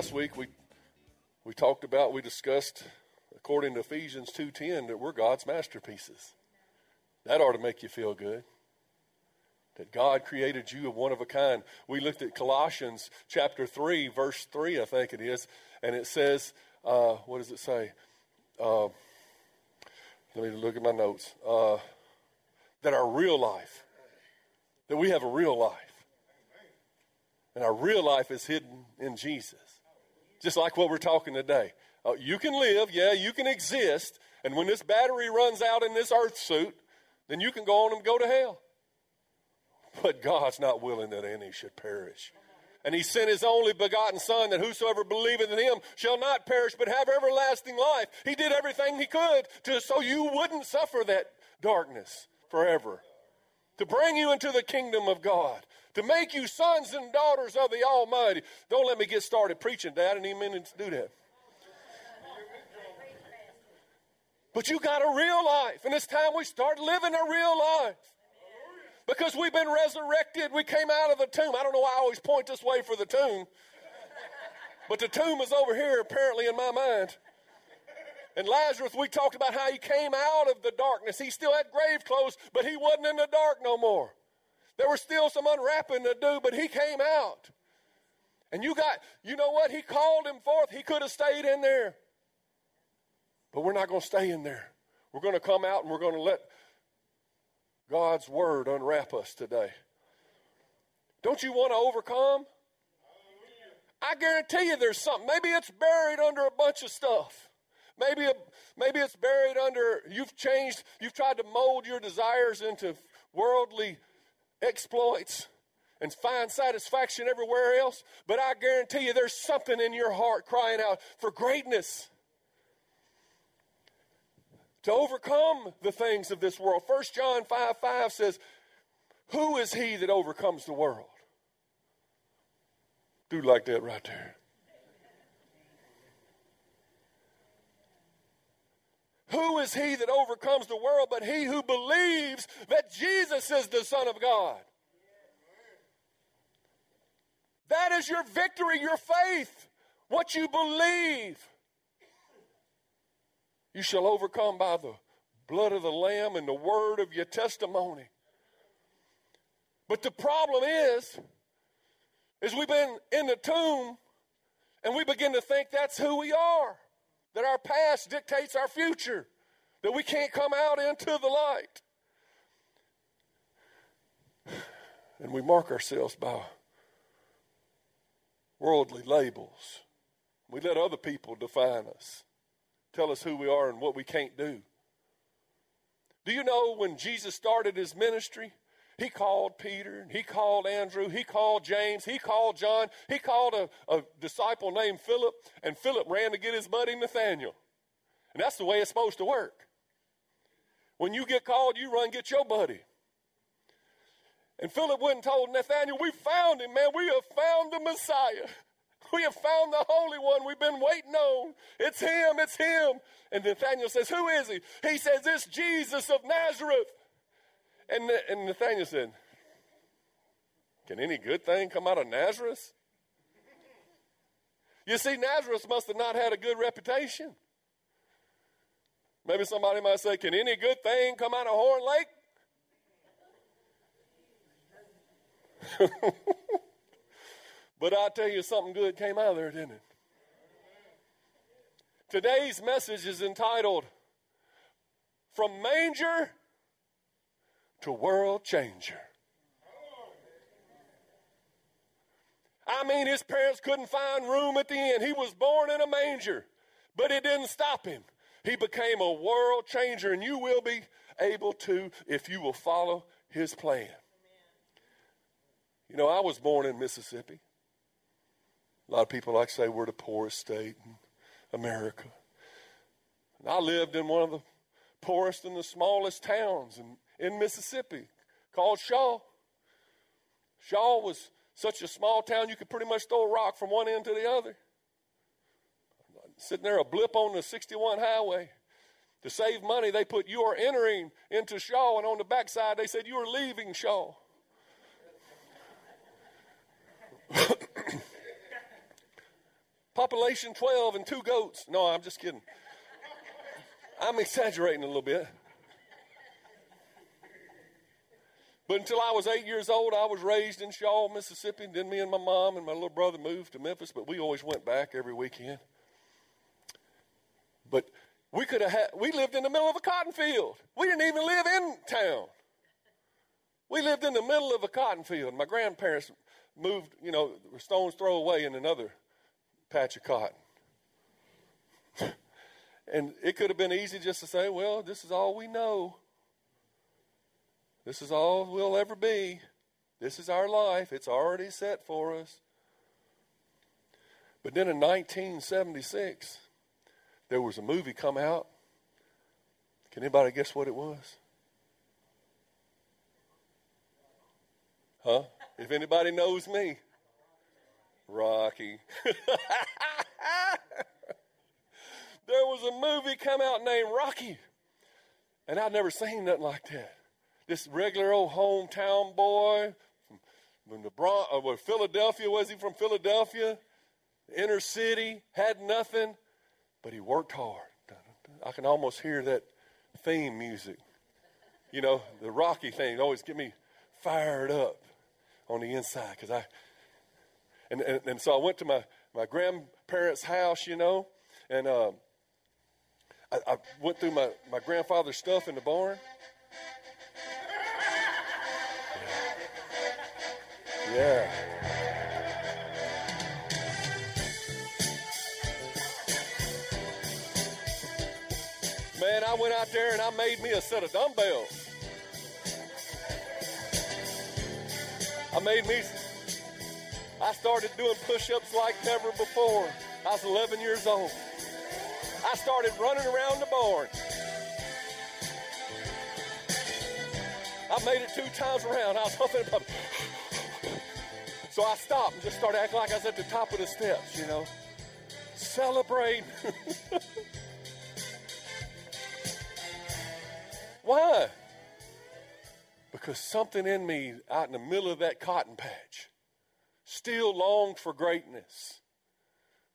last week we we talked about we discussed according to Ephesians 2:10 that we're God's masterpieces. That ought to make you feel good. That God created you of one of a kind. We looked at Colossians chapter 3 verse 3 I think it is and it says uh, what does it say? Uh, let me look at my notes. Uh, that our real life that we have a real life. And our real life is hidden in Jesus just like what we're talking today. Uh, you can live, yeah, you can exist, and when this battery runs out in this earth suit, then you can go on and go to hell. But God's not willing that any should perish. And he sent his only begotten Son, that whosoever believeth in him shall not perish, but have everlasting life. He did everything he could to so you wouldn't suffer that darkness forever. To bring you into the kingdom of God, to make you sons and daughters of the Almighty. Don't let me get started preaching, Dad. I didn't even mean to do that. But you got a real life, and it's time we start living a real life. Because we've been resurrected, we came out of the tomb. I don't know why I always point this way for the tomb, but the tomb is over here apparently in my mind. And Lazarus, we talked about how he came out of the darkness. He still had grave clothes, but he wasn't in the dark no more. There was still some unwrapping to do, but he came out. And you got, you know what? He called him forth. He could have stayed in there. But we're not going to stay in there. We're going to come out and we're going to let God's word unwrap us today. Don't you want to overcome? I guarantee you there's something. Maybe it's buried under a bunch of stuff. Maybe, a, maybe it's buried under, you've changed, you've tried to mold your desires into worldly exploits and find satisfaction everywhere else. But I guarantee you there's something in your heart crying out for greatness. To overcome the things of this world. 1 John 5 5 says, Who is he that overcomes the world? Do like that right there. Who is he that overcomes the world but he who believes that Jesus is the Son of God? That is your victory, your faith, what you believe. You shall overcome by the blood of the Lamb and the word of your testimony. But the problem is, is we've been in the tomb and we begin to think that's who we are that our past dictates our future, that we can't come out into the light. And we mark ourselves by worldly labels. We let other people define us, tell us who we are and what we can't do. Do you know when Jesus started his ministry? He called Peter, he called Andrew, he called James, he called John, he called a, a disciple named Philip, and Philip ran to get his buddy Nathaniel. And that's the way it's supposed to work. When you get called, you run get your buddy. And Philip went and told Nathaniel, We found him, man. We have found the Messiah. We have found the Holy One we've been waiting on. It's him, it's him. And Nathaniel says, Who is he? He says, It's Jesus of Nazareth. And, and Nathaniel said, Can any good thing come out of Nazareth? You see, Nazareth must have not had a good reputation. Maybe somebody might say, Can any good thing come out of Horn Lake? but I'll tell you, something good came out of there, didn't it? Today's message is entitled From Manger to world changer. I mean, his parents couldn't find room at the inn. He was born in a manger, but it didn't stop him. He became a world changer, and you will be able to if you will follow his plan. You know, I was born in Mississippi. A lot of people like to say we're the poorest state in America. And I lived in one of the poorest and the smallest towns in, in Mississippi called Shaw. Shaw was such a small town you could pretty much throw a rock from one end to the other. Sitting there, a blip on the 61 highway. To save money, they put you are entering into Shaw, and on the backside they said you are leaving Shaw. Population 12 and two goats. No, I'm just kidding. I'm exaggerating a little bit. But until I was eight years old, I was raised in Shaw, Mississippi. And Then me and my mom and my little brother moved to Memphis, but we always went back every weekend. But we could have had, we lived in the middle of a cotton field. We didn't even live in town. We lived in the middle of a cotton field. My grandparents moved, you know, stone's throw away in another patch of cotton. and it could have been easy just to say, well, this is all we know. This is all we'll ever be. This is our life. It's already set for us. But then in 1976, there was a movie come out. Can anybody guess what it was? Huh? If anybody knows me, Rocky. there was a movie come out named Rocky, and I'd never seen nothing like that. This regular old hometown boy from the Bron- uh, Philadelphia was he from Philadelphia? Inner city, had nothing, but he worked hard. I can almost hear that theme music. You know, the Rocky thing always get me fired up on the inside because I and, and, and so I went to my, my grandparents' house, you know, and uh, I, I went through my, my grandfather's stuff in the barn. Yeah. Man, I went out there and I made me a set of dumbbells. I made me I started doing push ups like never before. I was 11 years old. I started running around the barn. I made it two times around. I was huffing and puffing. So I stopped and just started acting like I was at the top of the steps, you know. Celebrate. Why? Because something in me out in the middle of that cotton patch still longed for greatness.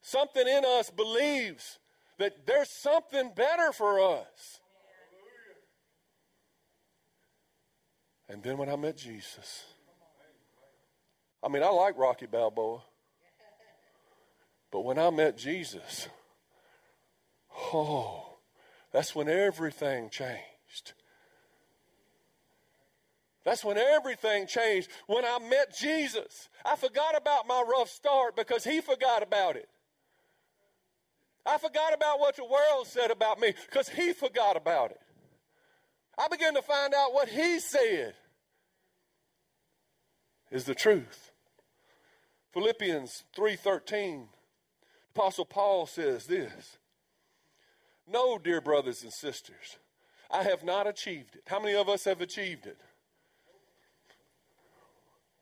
Something in us believes that there's something better for us. And then when I met Jesus, I mean, I like Rocky Balboa, but when I met Jesus, oh, that's when everything changed. That's when everything changed. When I met Jesus, I forgot about my rough start because he forgot about it. I forgot about what the world said about me because he forgot about it. I began to find out what he said is the truth. Philippians 3:13 Apostle Paul says this. No, dear brothers and sisters, I have not achieved it. How many of us have achieved it?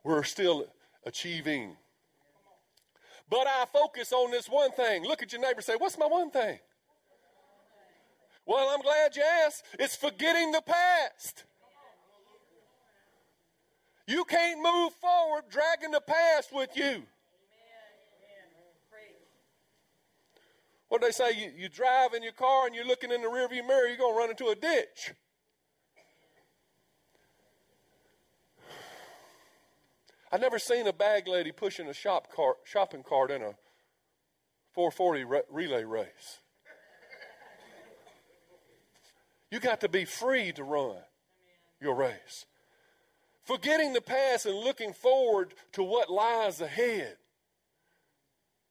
we're still achieving. But I focus on this one thing. Look at your neighbor say, What's my one thing? Well, I'm glad you asked. It's forgetting the past. You can't move forward dragging the past with you. What do they say? You, you drive in your car and you're looking in the rearview mirror, you're going to run into a ditch. I've never seen a bag lady pushing a shop cart, shopping cart in a 440 re- relay race. You got to be free to run your race. Forgetting the past and looking forward to what lies ahead.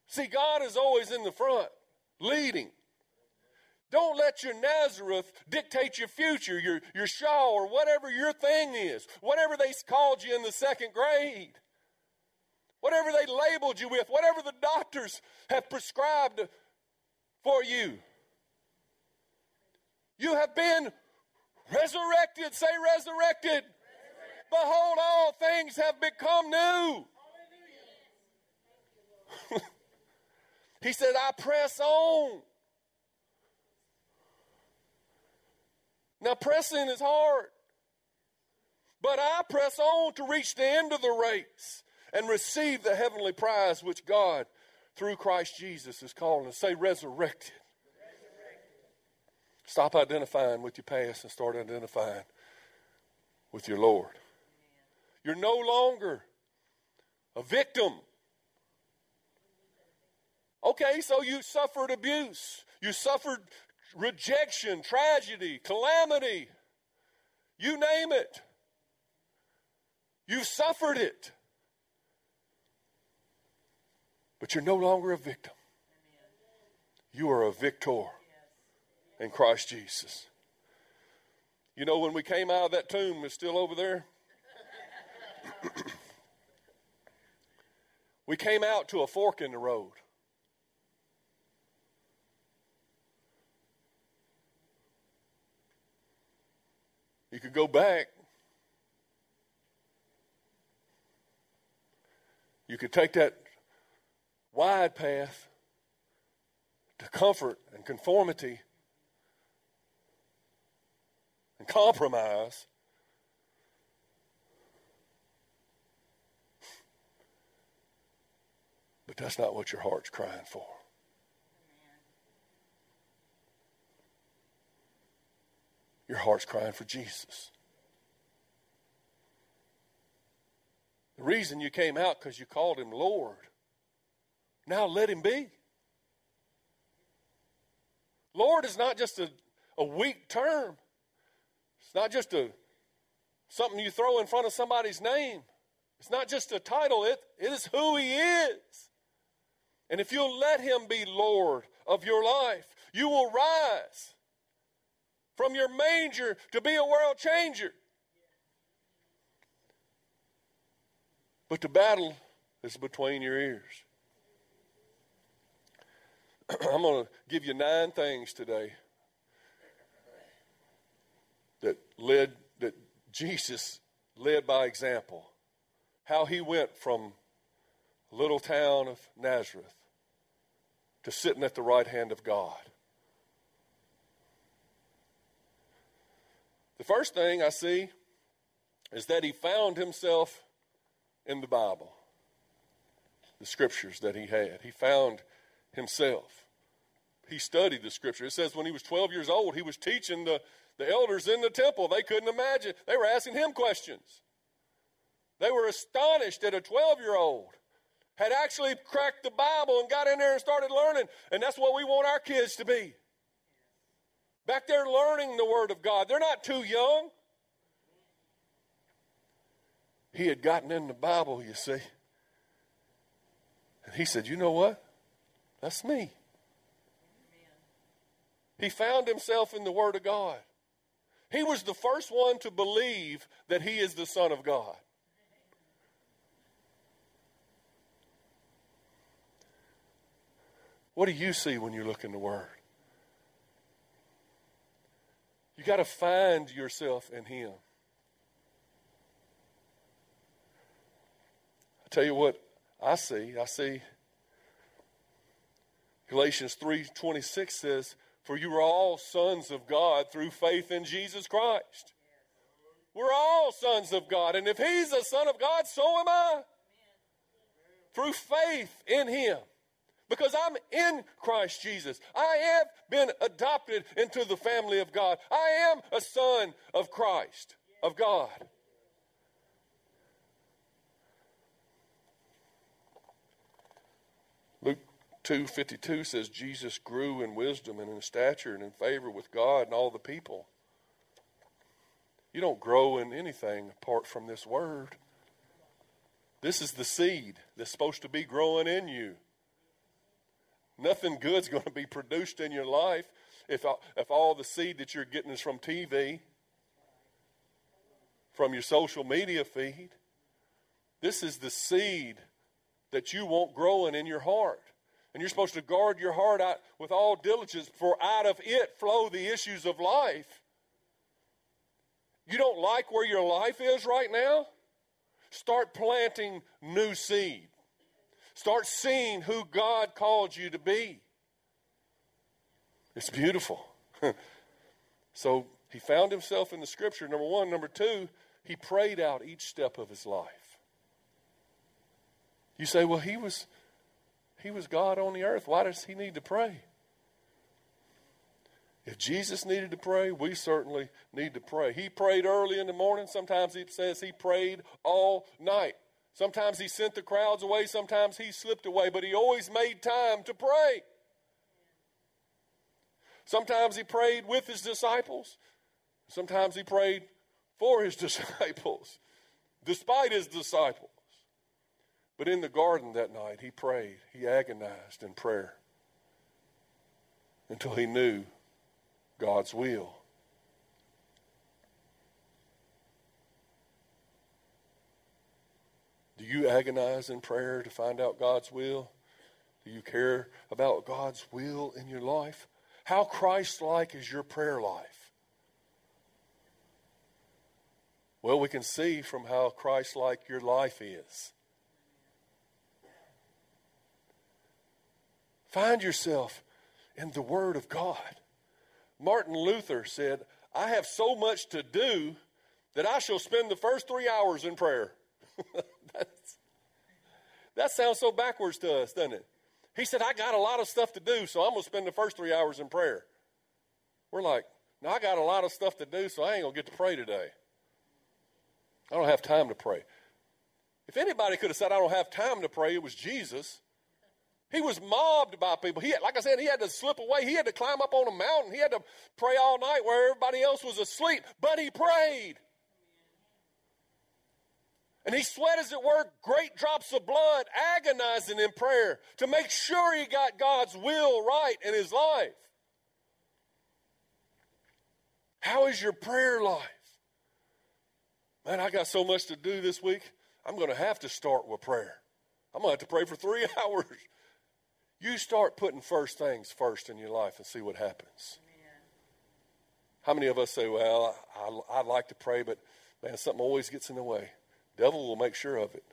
See, God is always in the front, leading. Don't let your Nazareth dictate your future, your, your Shaw, or whatever your thing is, whatever they called you in the second grade. whatever they labeled you with, whatever the doctors have prescribed for you. You have been resurrected. Say resurrected. Behold, all things have become new. he said, I press on. Now, pressing is hard. But I press on to reach the end of the race and receive the heavenly prize which God, through Christ Jesus, is calling us. Say, resurrected. Stop identifying with your past and start identifying with your Lord. You're no longer a victim. Okay, so you suffered abuse, you suffered rejection, tragedy, calamity, you name it. You've suffered it. But you're no longer a victim. You are a victor in Christ Jesus. You know, when we came out of that tomb, it's still over there. we came out to a fork in the road. You could go back. You could take that wide path to comfort and conformity and compromise. But that's not what your heart's crying for. Your heart's crying for Jesus. The reason you came out because you called him Lord. Now let him be. Lord is not just a, a weak term. It's not just a something you throw in front of somebody's name. It's not just a title, it, it is who he is. And if you'll let him be Lord of your life, you will rise from your manger to be a world changer. But the battle is between your ears. I'm going to give you nine things today that led that Jesus led by example. How he went from little town of Nazareth to sitting at the right hand of God. The first thing I see is that he found himself in the Bible, the scriptures that he had. He found himself. He studied the scripture. It says when he was 12 years old, he was teaching the, the elders in the temple. They couldn't imagine. They were asking him questions. They were astonished at a 12 year old had actually cracked the Bible and got in there and started learning. And that's what we want our kids to be. Back there learning the Word of God. They're not too young. He had gotten in the Bible, you see. And he said, You know what? That's me. He found himself in the Word of God. He was the first one to believe that he is the Son of God. What do you see when you look in the Word? You got to find yourself in Him. I tell you what I see. I see Galatians 3:26 says, "For you are all sons of God through faith in Jesus Christ." We're all sons of God, and if He's a son of God, so am I. Through faith in Him because I'm in Christ Jesus. I have been adopted into the family of God. I am a son of Christ, of God. Luke 2:52 says Jesus grew in wisdom and in stature and in favor with God and all the people. You don't grow in anything apart from this word. This is the seed that's supposed to be growing in you. Nothing good's going to be produced in your life if, if all the seed that you're getting is from TV, from your social media feed. This is the seed that you want growing in your heart. And you're supposed to guard your heart out with all diligence, for out of it flow the issues of life. You don't like where your life is right now? Start planting new seed. Start seeing who God called you to be. It's beautiful. so he found himself in the scripture, number one. Number two, he prayed out each step of his life. You say, well, he was he was God on the earth. Why does he need to pray? If Jesus needed to pray, we certainly need to pray. He prayed early in the morning. Sometimes he says he prayed all night. Sometimes he sent the crowds away. Sometimes he slipped away, but he always made time to pray. Sometimes he prayed with his disciples. Sometimes he prayed for his disciples, despite his disciples. But in the garden that night, he prayed. He agonized in prayer until he knew God's will. Do you agonize in prayer to find out God's will? Do you care about God's will in your life? How Christ like is your prayer life? Well, we can see from how Christ like your life is. Find yourself in the Word of God. Martin Luther said, I have so much to do that I shall spend the first three hours in prayer. that sounds so backwards to us, doesn't it? He said, I got a lot of stuff to do, so I'm going to spend the first three hours in prayer. We're like, no, I got a lot of stuff to do, so I ain't going to get to pray today. I don't have time to pray. If anybody could have said, I don't have time to pray, it was Jesus. He was mobbed by people. He had, like I said, he had to slip away. He had to climb up on a mountain. He had to pray all night where everybody else was asleep, but he prayed. And he sweat, as it were, great drops of blood, agonizing in prayer to make sure he got God's will right in his life. How is your prayer life? Man, I got so much to do this week. I'm going to have to start with prayer. I'm going to have to pray for three hours. You start putting first things first in your life and see what happens. Amen. How many of us say, Well, I, would like to pray, but man, something always gets in the way? Devil will make sure of it.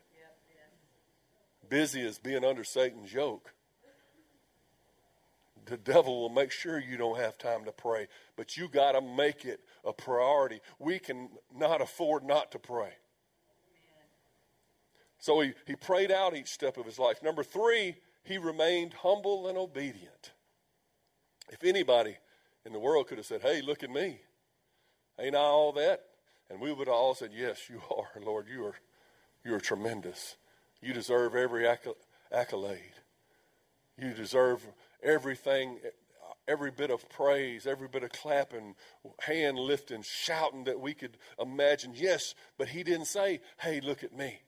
Busy as being under Satan's yoke. The devil will make sure you don't have time to pray, but you got to make it a priority. We can not afford not to pray. So he, he prayed out each step of his life. Number three, he remained humble and obedient. If anybody in the world could have said, Hey, look at me, ain't I all that? And we would all said, Yes, you are, Lord. You are, you are tremendous. You deserve every accolade. You deserve everything, every bit of praise, every bit of clapping, hand lifting, shouting that we could imagine. Yes, but he didn't say, Hey, look at me.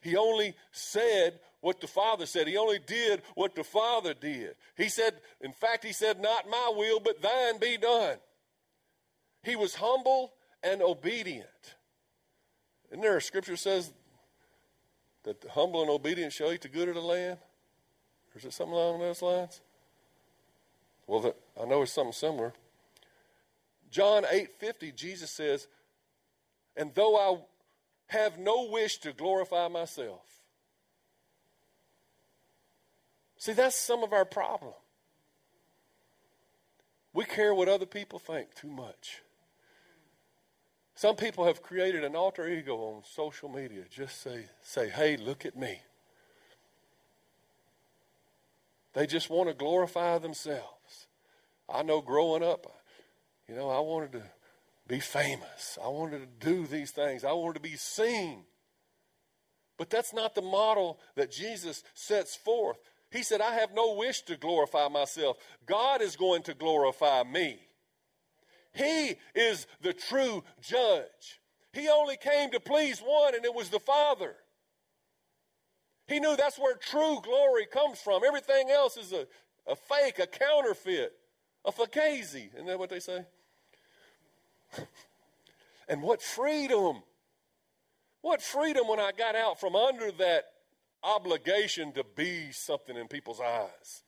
He only said what the Father said. He only did what the Father did. He said, in fact, he said, Not my will, but thine be done. He was humble and obedient. Isn't there a scripture says that the humble and obedient shall eat the good of the land? Or is it something along those lines? Well, the, I know it's something similar. John 8:50, Jesus says, "And though I have no wish to glorify myself, See, that's some of our problem. We care what other people think too much. Some people have created an alter ego on social media. Just say, say, hey, look at me. They just want to glorify themselves. I know growing up, you know, I wanted to be famous. I wanted to do these things. I wanted to be seen. But that's not the model that Jesus sets forth. He said, I have no wish to glorify myself. God is going to glorify me. He is the true judge. He only came to please one, and it was the Father. He knew that's where true glory comes from. Everything else is a, a fake, a counterfeit, a fugazi. Isn't that what they say? and what freedom! What freedom when I got out from under that obligation to be something in people's eyes.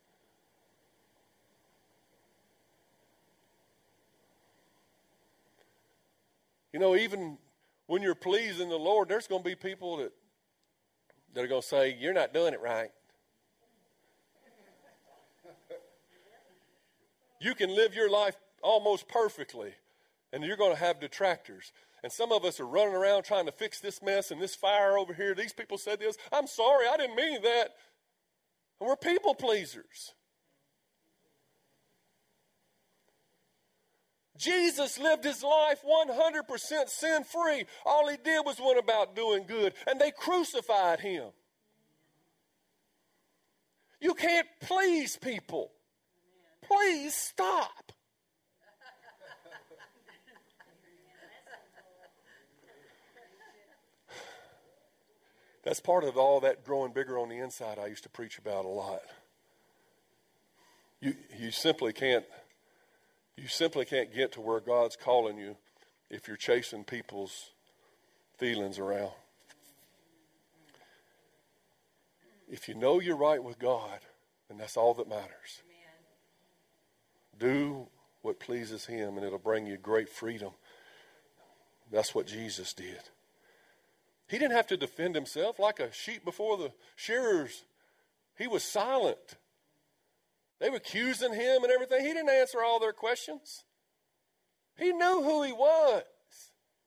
You know, even when you're pleasing the Lord, there's going to be people that, that are going to say, You're not doing it right. You can live your life almost perfectly, and you're going to have detractors. And some of us are running around trying to fix this mess and this fire over here. These people said this. I'm sorry, I didn't mean that. And we're people pleasers. Jesus lived his life 100% sin free. All he did was went about doing good, and they crucified him. You can't please people. Please stop. That's part of all that growing bigger on the inside I used to preach about a lot. You, you simply can't you simply can't get to where God's calling you if you're chasing people's feelings around. If you know you're right with God, then that's all that matters. Do what pleases Him, and it'll bring you great freedom. That's what Jesus did. He didn't have to defend himself like a sheep before the shearers. He was silent. They were accusing him and everything. He didn't answer all their questions. He knew who he was.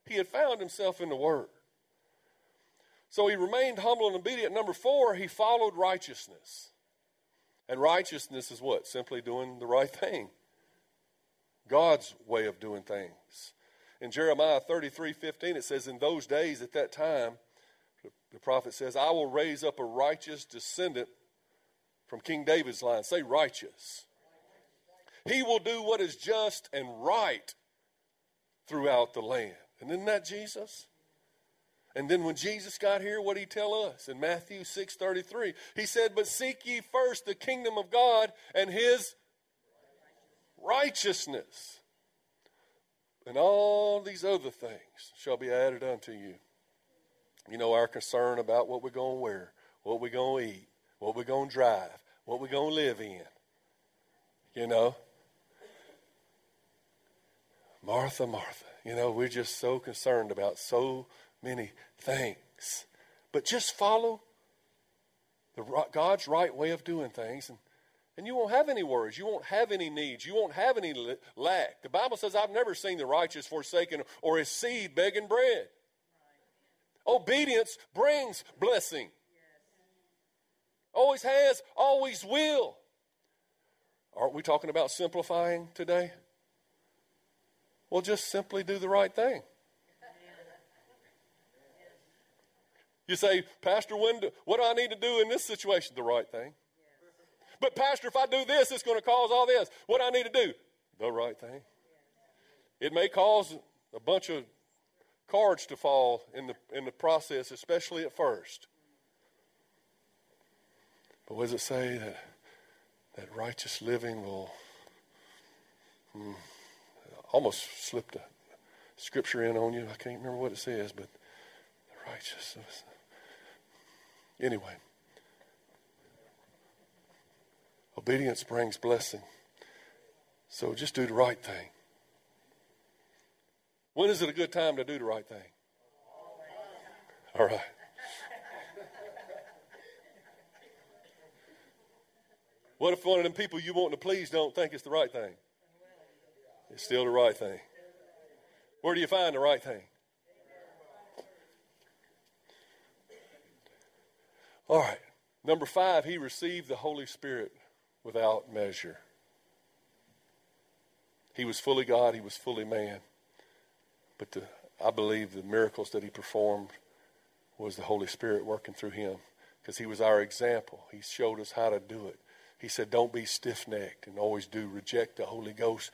He had found himself in the Word. So he remained humble and obedient. Number four, he followed righteousness. And righteousness is what? Simply doing the right thing. God's way of doing things. In Jeremiah 33 15, it says, In those days at that time, the prophet says, I will raise up a righteous descendant from King David's line. Say righteous. He will do what is just and right throughout the land. And isn't that Jesus? And then when Jesus got here, what did he tell us? In Matthew 6:33, he said, "But seek ye first the kingdom of God and his righteousness, and all these other things shall be added unto you." You know, our concern about what we're going to wear, what we're going to eat, what we're going to drive, what we're going to live in. You know? Martha, Martha. You know, we're just so concerned about so many things. But just follow the God's right way of doing things, and, and you won't have any worries. You won't have any needs. You won't have any lack. The Bible says, I've never seen the righteous forsaken or his seed begging bread. Obedience brings blessing. Always has, always will. Aren't we talking about simplifying today? Well, just simply do the right thing. You say, Pastor, when do, what do I need to do in this situation? The right thing. But, Pastor, if I do this, it's going to cause all this. What do I need to do? The right thing. It may cause a bunch of cards to fall in the, in the process, especially at first. But what does it say? That, that righteous living will. Hmm, almost slipped a scripture in on you. I can't remember what it says, but the righteous. Anyway, obedience brings blessing. So just do the right thing. When is it a good time to do the right thing? All right. What if one of them people you want to please don't think it's the right thing? It's still the right thing. Where do you find the right thing? All right. Number five, he received the Holy Spirit without measure. He was fully God, he was fully man. But the, I believe the miracles that he performed was the Holy Spirit working through him because he was our example. He showed us how to do it. He said, Don't be stiff necked and always do reject the Holy Ghost,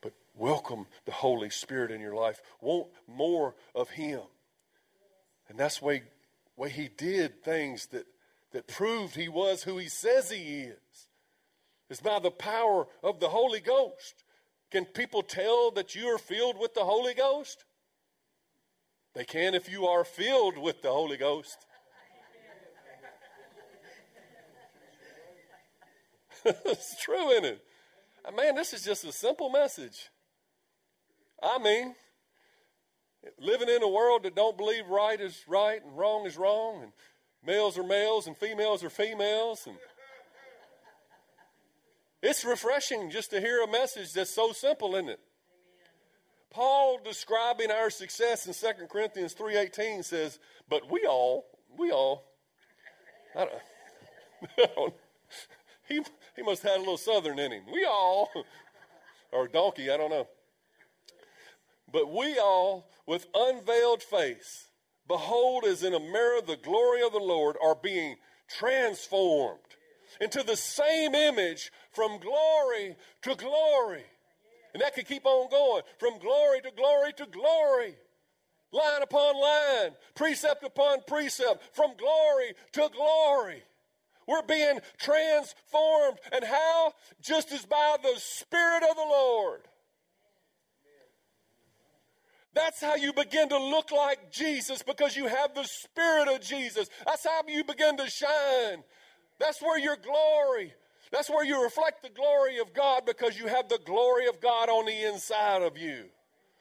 but welcome the Holy Spirit in your life. Want more of Him. And that's the way, way He did things that, that proved He was who He says He is. It's by the power of the Holy Ghost. Can people tell that you are filled with the Holy Ghost? They can if you are filled with the Holy Ghost. it's true, isn't it? Uh, Man, this is just a simple message. I mean, living in a world that don't believe right is right and wrong is wrong, and males are males and females are females, and it's refreshing just to hear a message that's so simple, isn't it? Paul describing our success in 2 Corinthians 3:18 says, "But we all, we all I don't, I don't, he he must have had a little southern in him. We all or donkey, I don't know. But we all with unveiled face behold as in a mirror the glory of the Lord are being transformed into the same image from glory to glory. And that could keep on going from glory to glory to glory. Line upon line, precept upon precept, from glory to glory. We're being transformed. And how? Just as by the Spirit of the Lord. That's how you begin to look like Jesus because you have the Spirit of Jesus. That's how you begin to shine. That's where your glory, that's where you reflect the glory of God because you have the glory of God on the inside of you.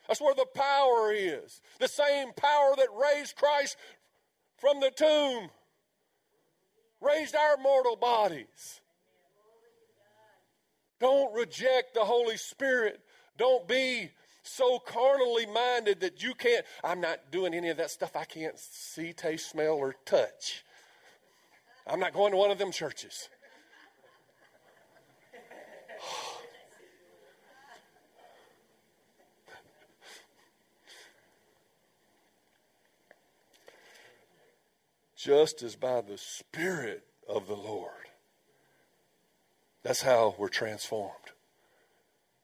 That's where the power is. The same power that raised Christ from the tomb, raised our mortal bodies. Don't reject the Holy Spirit. Don't be so carnally minded that you can't, I'm not doing any of that stuff I can't see, taste, smell, or touch. I'm not going to one of them churches. Just as by the Spirit of the Lord. That's how we're transformed.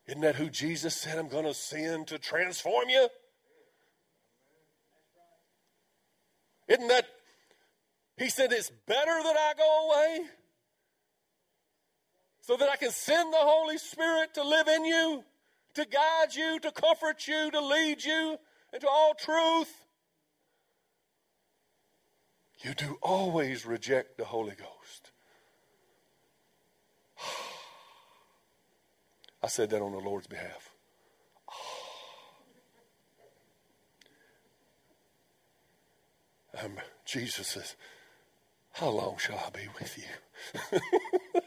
Isn't that who Jesus said, I'm going to send to transform you? Isn't that, he said, it's better that I go away so that I can send the Holy Spirit to live in you, to guide you, to comfort you, to lead you into all truth. You do always reject the Holy Ghost. I said that on the Lord's behalf. Um, Jesus says, How long shall I be with you?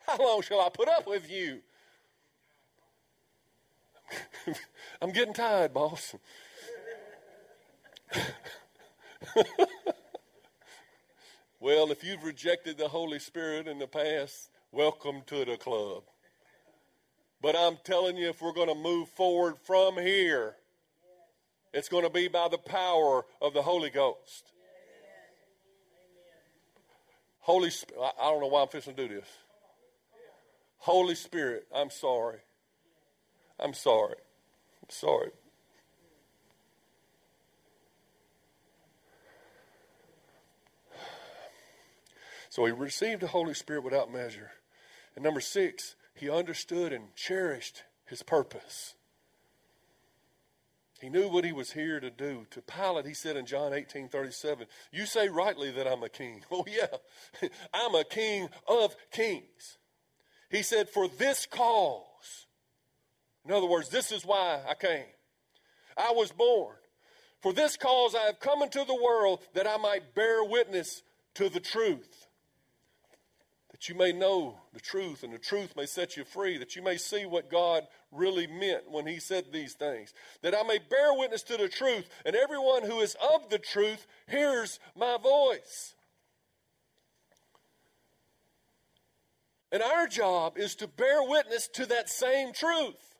How long shall I put up with you? I'm getting tired, boss. well, if you've rejected the Holy Spirit in the past, welcome to the club. But I'm telling you, if we're going to move forward from here, it's going to be by the power of the Holy Ghost. Holy Spirit, I don't know why I'm fixing to do this. Holy Spirit, I'm sorry. I'm sorry. I'm sorry. So he received the Holy Spirit without measure. And number six, he understood and cherished his purpose. He knew what he was here to do. To Pilate, he said in John 18 37, You say rightly that I'm a king. Oh, yeah, I'm a king of kings. He said, For this cause, in other words, this is why I came. I was born. For this cause I have come into the world that I might bear witness to the truth that you may know the truth and the truth may set you free, that you may see what God really meant when He said these things, that I may bear witness to the truth, and everyone who is of the truth hears my voice. And our job is to bear witness to that same truth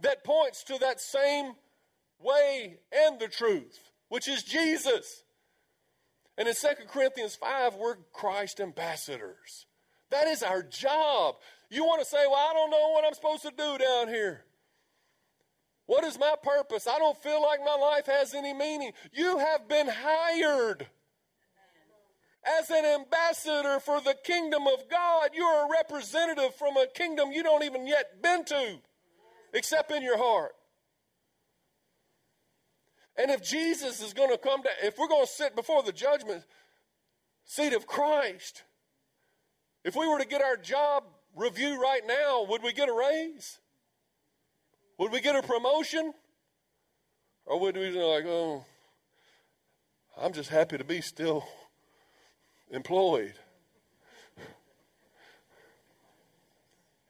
that points to that same way and the truth, which is Jesus. And in 2 Corinthians 5, we're Christ ambassadors. That is our job. You want to say, well, I don't know what I'm supposed to do down here. What is my purpose? I don't feel like my life has any meaning. You have been hired as an ambassador for the kingdom of God. You're a representative from a kingdom you don't even yet been to, except in your heart. And if Jesus is going to come to, if we're going to sit before the judgment seat of Christ, If we were to get our job review right now, would we get a raise? Would we get a promotion? Or would we be like, oh, I'm just happy to be still employed?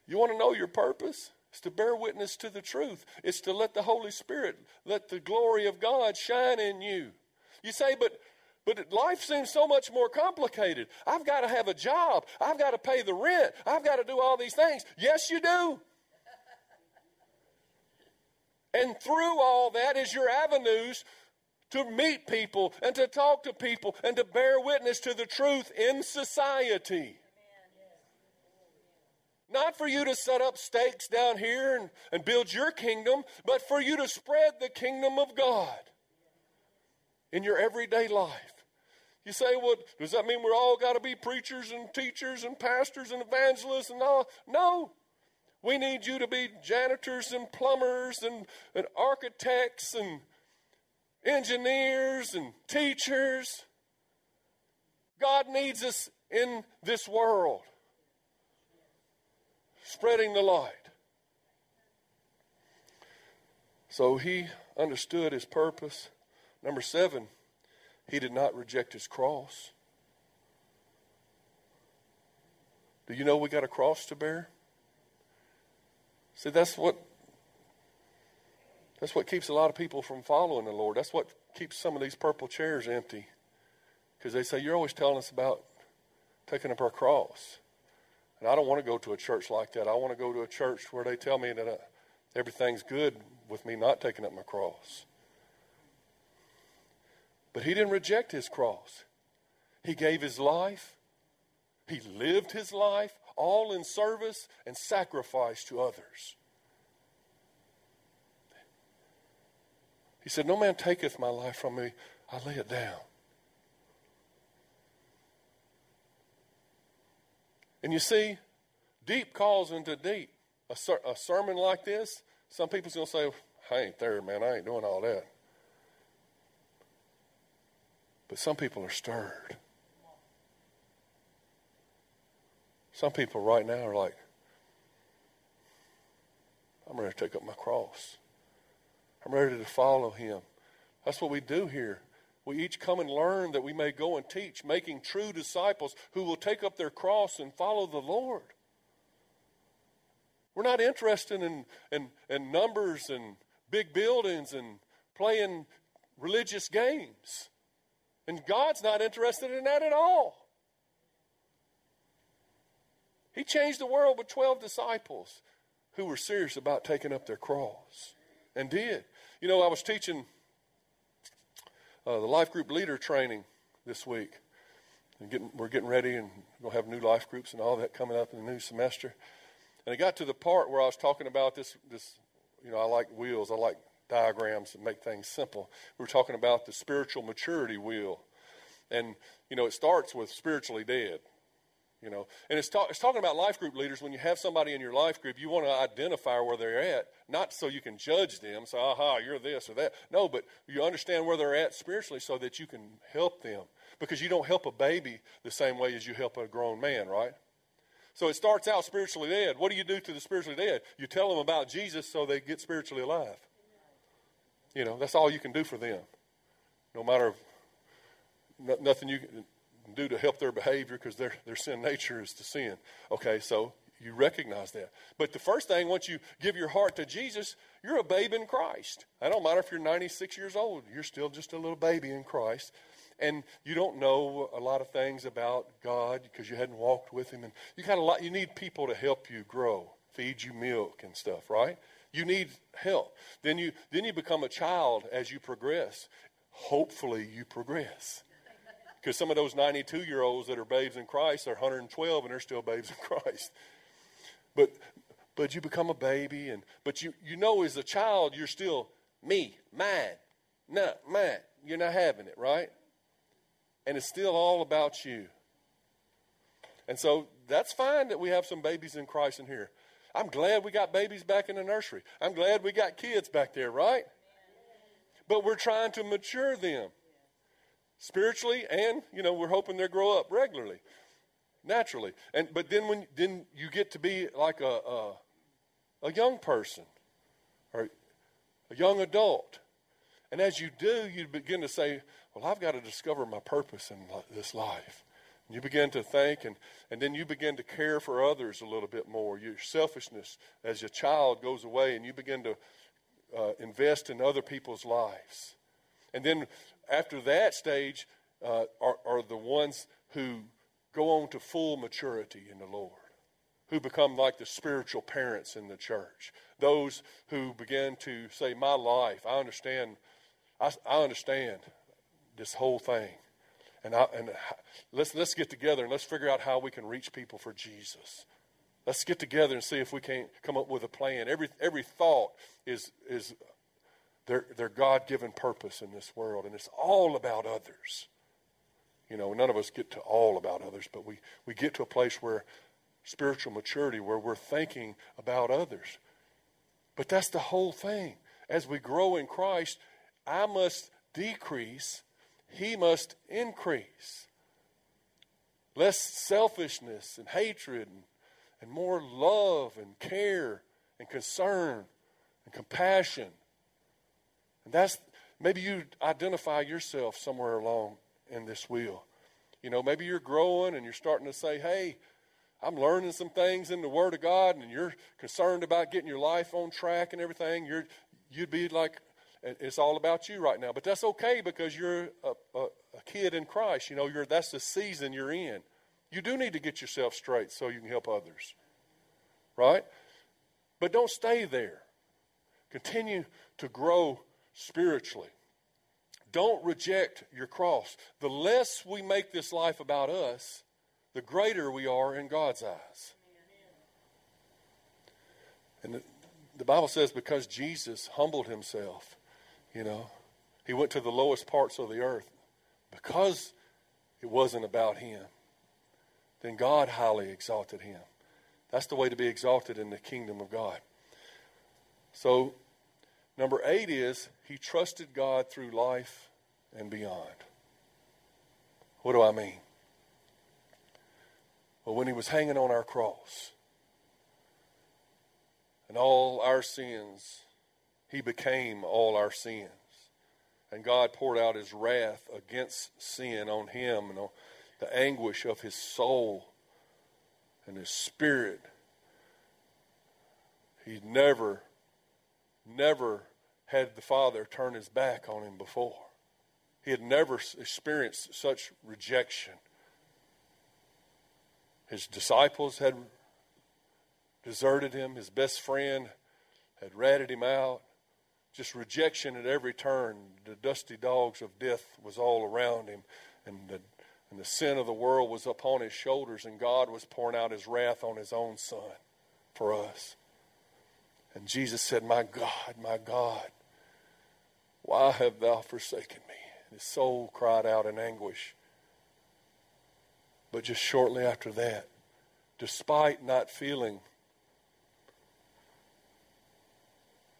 You want to know your purpose? It's to bear witness to the truth. It's to let the Holy Spirit, let the glory of God shine in you. You say, but but life seems so much more complicated. I've got to have a job. I've got to pay the rent. I've got to do all these things. Yes, you do. And through all that is your avenues to meet people and to talk to people and to bear witness to the truth in society. Not for you to set up stakes down here and, and build your kingdom, but for you to spread the kingdom of God in your everyday life. You say, well, does that mean we're all got to be preachers and teachers and pastors and evangelists and all? No. We need you to be janitors and plumbers and, and architects and engineers and teachers. God needs us in this world, spreading the light. So he understood his purpose. Number seven, he did not reject his cross. Do you know we got a cross to bear? See, that's what that's what keeps a lot of people from following the Lord. That's what keeps some of these purple chairs empty. Because they say, You're always telling us about taking up our cross. And I don't want to go to a church like that. I want to go to a church where they tell me that uh, everything's good with me not taking up my cross. But he didn't reject his cross. He gave his life, he lived his life, all in service and sacrifice to others. He said, No man taketh my life from me, I lay it down. And you see, deep calls into deep. A, ser- a sermon like this, some people's going to say, I ain't there, man. I ain't doing all that. But some people are stirred. Some people right now are like, I'm ready to take up my cross. I'm ready to follow him. That's what we do here. We each come and learn that we may go and teach, making true disciples who will take up their cross and follow the Lord. We're not interested in, in, in numbers and big buildings and playing religious games. And God's not interested in that at all. He changed the world with 12 disciples who were serious about taking up their cross and did. You know, I was teaching uh, the life group leader training this week. Getting, we're getting ready and we'll have new life groups and all that coming up in the new semester. And I got to the part where I was talking about this, this you know, I like wheels. I like diagrams that make things simple. We were talking about the spiritual maturity wheel. And, you know, it starts with spiritually dead. You know, and it's, ta- it's talking about life group leaders. When you have somebody in your life group, you want to identify where they're at, not so you can judge them, say, aha, you're this or that. No, but you understand where they're at spiritually so that you can help them. Because you don't help a baby the same way as you help a grown man, right? So it starts out spiritually dead. What do you do to the spiritually dead? You tell them about Jesus so they get spiritually alive. You know, that's all you can do for them. No matter nothing you do to help their behavior because their, their sin nature is to sin. Okay, so you recognize that. But the first thing, once you give your heart to Jesus, you're a babe in Christ. I don't matter if you're 96 years old, you're still just a little baby in Christ. And you don't know a lot of things about God because you hadn't walked with Him. And you got a lot, you need people to help you grow, feed you milk and stuff, right? You need help. Then you, then you become a child as you progress. Hopefully, you progress. Because some of those 92 year olds that are babes in Christ are 112 and they're still babes in Christ. But, but you become a baby, and but you, you know as a child you're still me, mine, not mine. You're not having it, right? And it's still all about you. And so that's fine that we have some babies in Christ in here. I'm glad we got babies back in the nursery. I'm glad we got kids back there, right? But we're trying to mature them spiritually, and, you know, we're hoping they grow up regularly. naturally. And but then when then you get to be like a a, a young person or a young adult, and as you do, you begin to say, "Well, I've got to discover my purpose in this life." You begin to think, and and then you begin to care for others a little bit more. Your selfishness as your child goes away, and you begin to uh, invest in other people's lives. And then after that stage uh, are, are the ones who go on to full maturity in the Lord, who become like the spiritual parents in the church. Those who begin to say, My life, I understand, I, I understand this whole thing. And, I, and let's, let's get together and let's figure out how we can reach people for Jesus. Let's get together and see if we can't come up with a plan. Every, every thought is, is their, their God given purpose in this world, and it's all about others. You know, none of us get to all about others, but we, we get to a place where spiritual maturity, where we're thinking about others. But that's the whole thing. As we grow in Christ, I must decrease, He must increase. Less selfishness and hatred and, and more love and care and concern and compassion. And that's maybe you identify yourself somewhere along in this wheel. You know, maybe you're growing and you're starting to say, hey, I'm learning some things in the Word of God, and you're concerned about getting your life on track and everything. You're, you'd be like, it's all about you right now. But that's okay because you're a, a, a kid in Christ. You know, you're, that's the season you're in. You do need to get yourself straight so you can help others, right? But don't stay there. Continue to grow spiritually. Don't reject your cross. The less we make this life about us, the greater we are in God's eyes. And the, Bible says because Jesus humbled himself, you know, he went to the lowest parts of the earth because it wasn't about him. Then God highly exalted him. That's the way to be exalted in the kingdom of God. So, number eight is he trusted God through life and beyond. What do I mean? Well, when he was hanging on our cross and all our sins, he became all our sins. And God poured out his wrath against sin on him and on the anguish of his soul and his spirit. He never, never had the Father turn his back on him before. He had never experienced such rejection. His disciples had deserted him, his best friend had ratted him out. Just rejection at every turn. The dusty dogs of death was all around him, and the, and the sin of the world was upon his shoulders, and God was pouring out his wrath on his own son for us. And Jesus said, My God, my God, why have thou forsaken me? His soul cried out in anguish. But just shortly after that, despite not feeling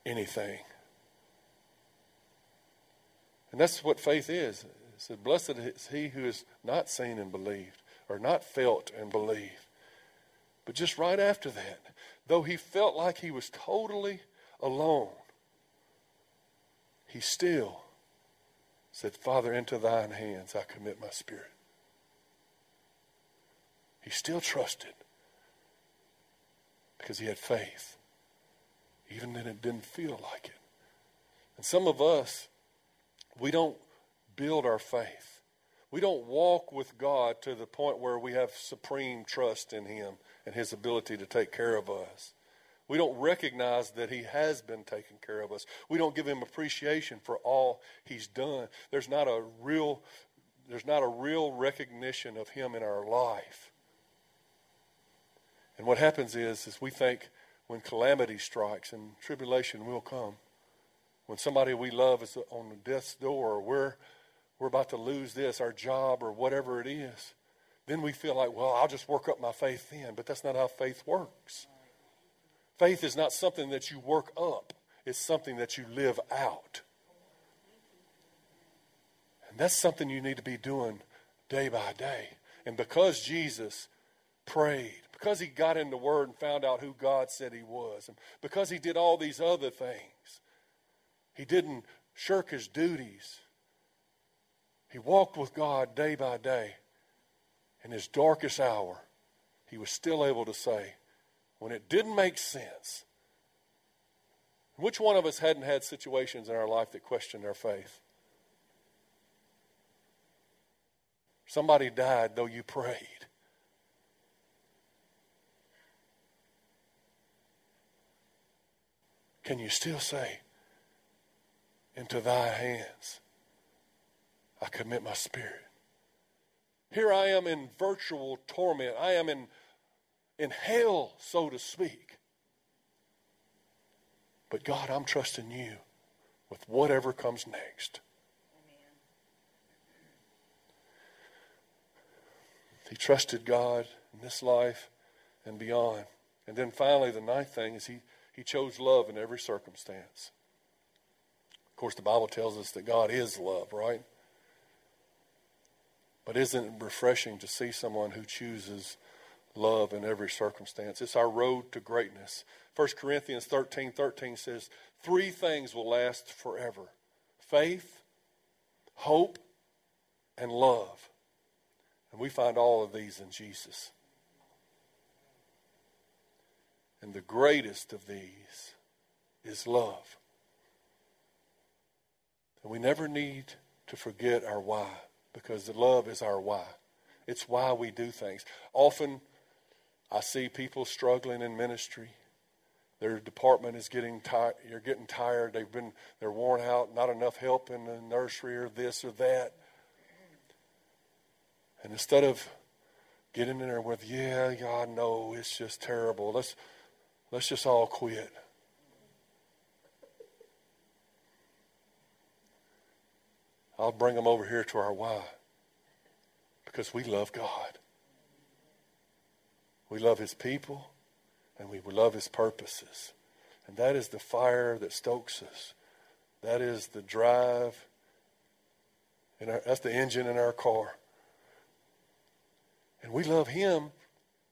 anything, and that's what faith is. It said, Blessed is he who is not seen and believed, or not felt and believed. But just right after that, though he felt like he was totally alone, he still said, Father, into thine hands I commit my spirit. He still trusted because he had faith, even when it didn't feel like it. And some of us, we don't build our faith. We don't walk with God to the point where we have supreme trust in Him and His ability to take care of us. We don't recognize that He has been taking care of us. We don't give Him appreciation for all He's done. There's not a real, there's not a real recognition of Him in our life. And what happens is, is we think when calamity strikes and tribulation will come, when somebody we love is on death's door, or we're we're about to lose this, our job, or whatever it is, then we feel like, well, I'll just work up my faith then. But that's not how faith works. Faith is not something that you work up, it's something that you live out. And that's something you need to be doing day by day. And because Jesus prayed, because he got in the Word and found out who God said he was, and because he did all these other things, he didn't shirk his duties. He walked with God day by day. In his darkest hour, he was still able to say, when it didn't make sense, which one of us hadn't had situations in our life that questioned our faith? Somebody died, though you prayed. Can you still say, Into thy hands I commit my spirit? Here I am in virtual torment. I am in, in hell, so to speak. But God, I'm trusting you with whatever comes next. He trusted God in this life and beyond. And then finally, the ninth thing is he, he chose love in every circumstance. Of course, the Bible tells us that God is love, right? But isn't it refreshing to see someone who chooses love in every circumstance? It's our road to greatness. 1 Corinthians 13 13 says, Three things will last forever faith, hope, and love. And we find all of these in Jesus. And the greatest of these is love. And we never need to forget our why because the love is our why. It's why we do things. Often I see people struggling in ministry. Their department is getting tired. You're getting tired. They've been they're worn out. Not enough help in the nursery or this or that. And instead of getting in there with, yeah, God, no, it's just terrible. Let's let's just all quit. I'll bring them over here to our why. Because we love God. We love His people and we love His purposes. And that is the fire that stokes us. That is the drive. In our, that's the engine in our car. And we love Him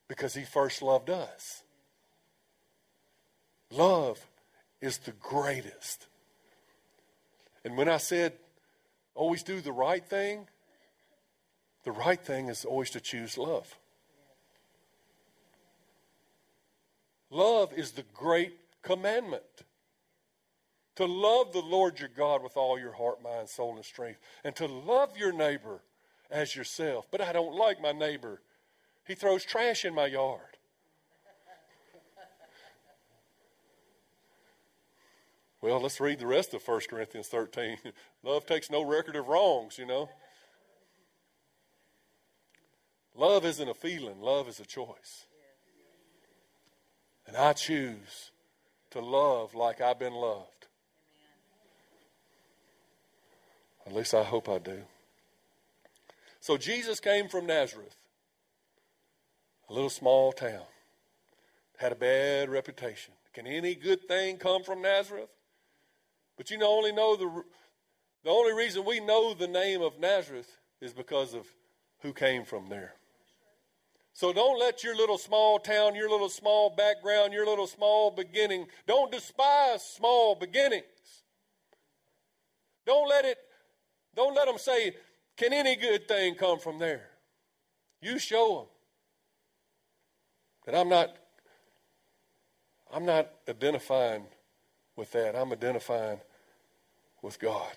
because He first loved us. Love is the greatest. And when I said always do the right thing, the right thing is always to choose love. Love is the great commandment. To love the Lord your God with all your heart, mind, soul, and strength, and to love your neighbor as yourself. But I don't like my neighbor. He throws trash in my yard. Well, let's read the rest of 1 Corinthians 13. Love takes no record of wrongs, you know. Love isn't a feeling, love is a choice. And I choose to love like I've been loved. At least I hope I do. So Jesus came from Nazareth, a little small town, had a bad reputation. Can any good thing come from Nazareth? But you know, only know the the only reason we know the name of Nazareth is because of who came from there. So don't let your little small town, your little small background, your little small beginning, don't despise small beginnings. Don't let it, don't let them say, can any good thing come from there? You show them that I'm not, I'm not identifying with that. I'm identifying with God.